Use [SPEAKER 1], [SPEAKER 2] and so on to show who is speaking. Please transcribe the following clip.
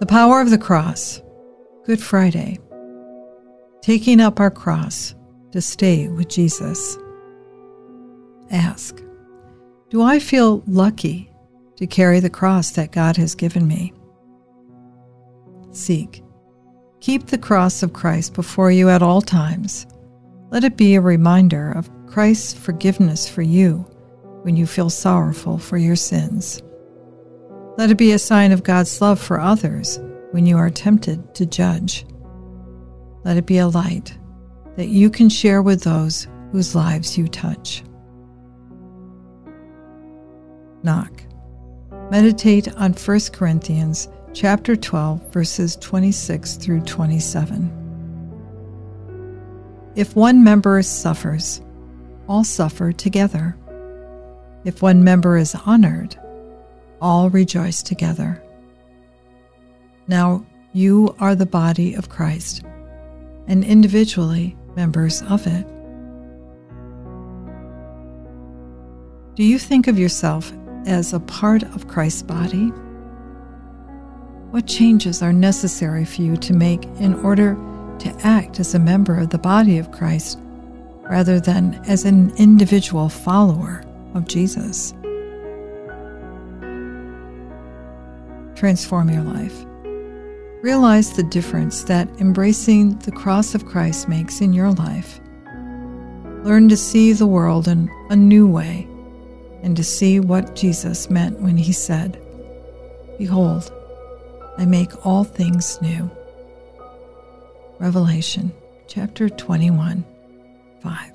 [SPEAKER 1] The power of the cross. Good Friday. Taking up our cross to stay with Jesus. Ask Do I feel lucky to carry the cross that God has given me? Seek. Keep the cross of Christ before you at all times. Let it be a reminder of Christ's forgiveness for you when you feel sorrowful for your sins. Let it be a sign of God's love for others when you are tempted to judge. Let it be a light that you can share with those whose lives you touch. Knock. Meditate on 1 Corinthians chapter 12 verses 26 through 27. If one member suffers, all suffer together. If one member is honored, all rejoice together. Now you are the body of Christ, and individually members of it. Do you think of yourself as a part of Christ's body? What changes are necessary for you to make in order to act as a member of the body of Christ rather than as an individual follower of Jesus? Transform your life. Realize the difference that embracing the cross of Christ makes in your life. Learn to see the world in a new way and to see what Jesus meant when he said, Behold, I make all things new. Revelation chapter 21, 5.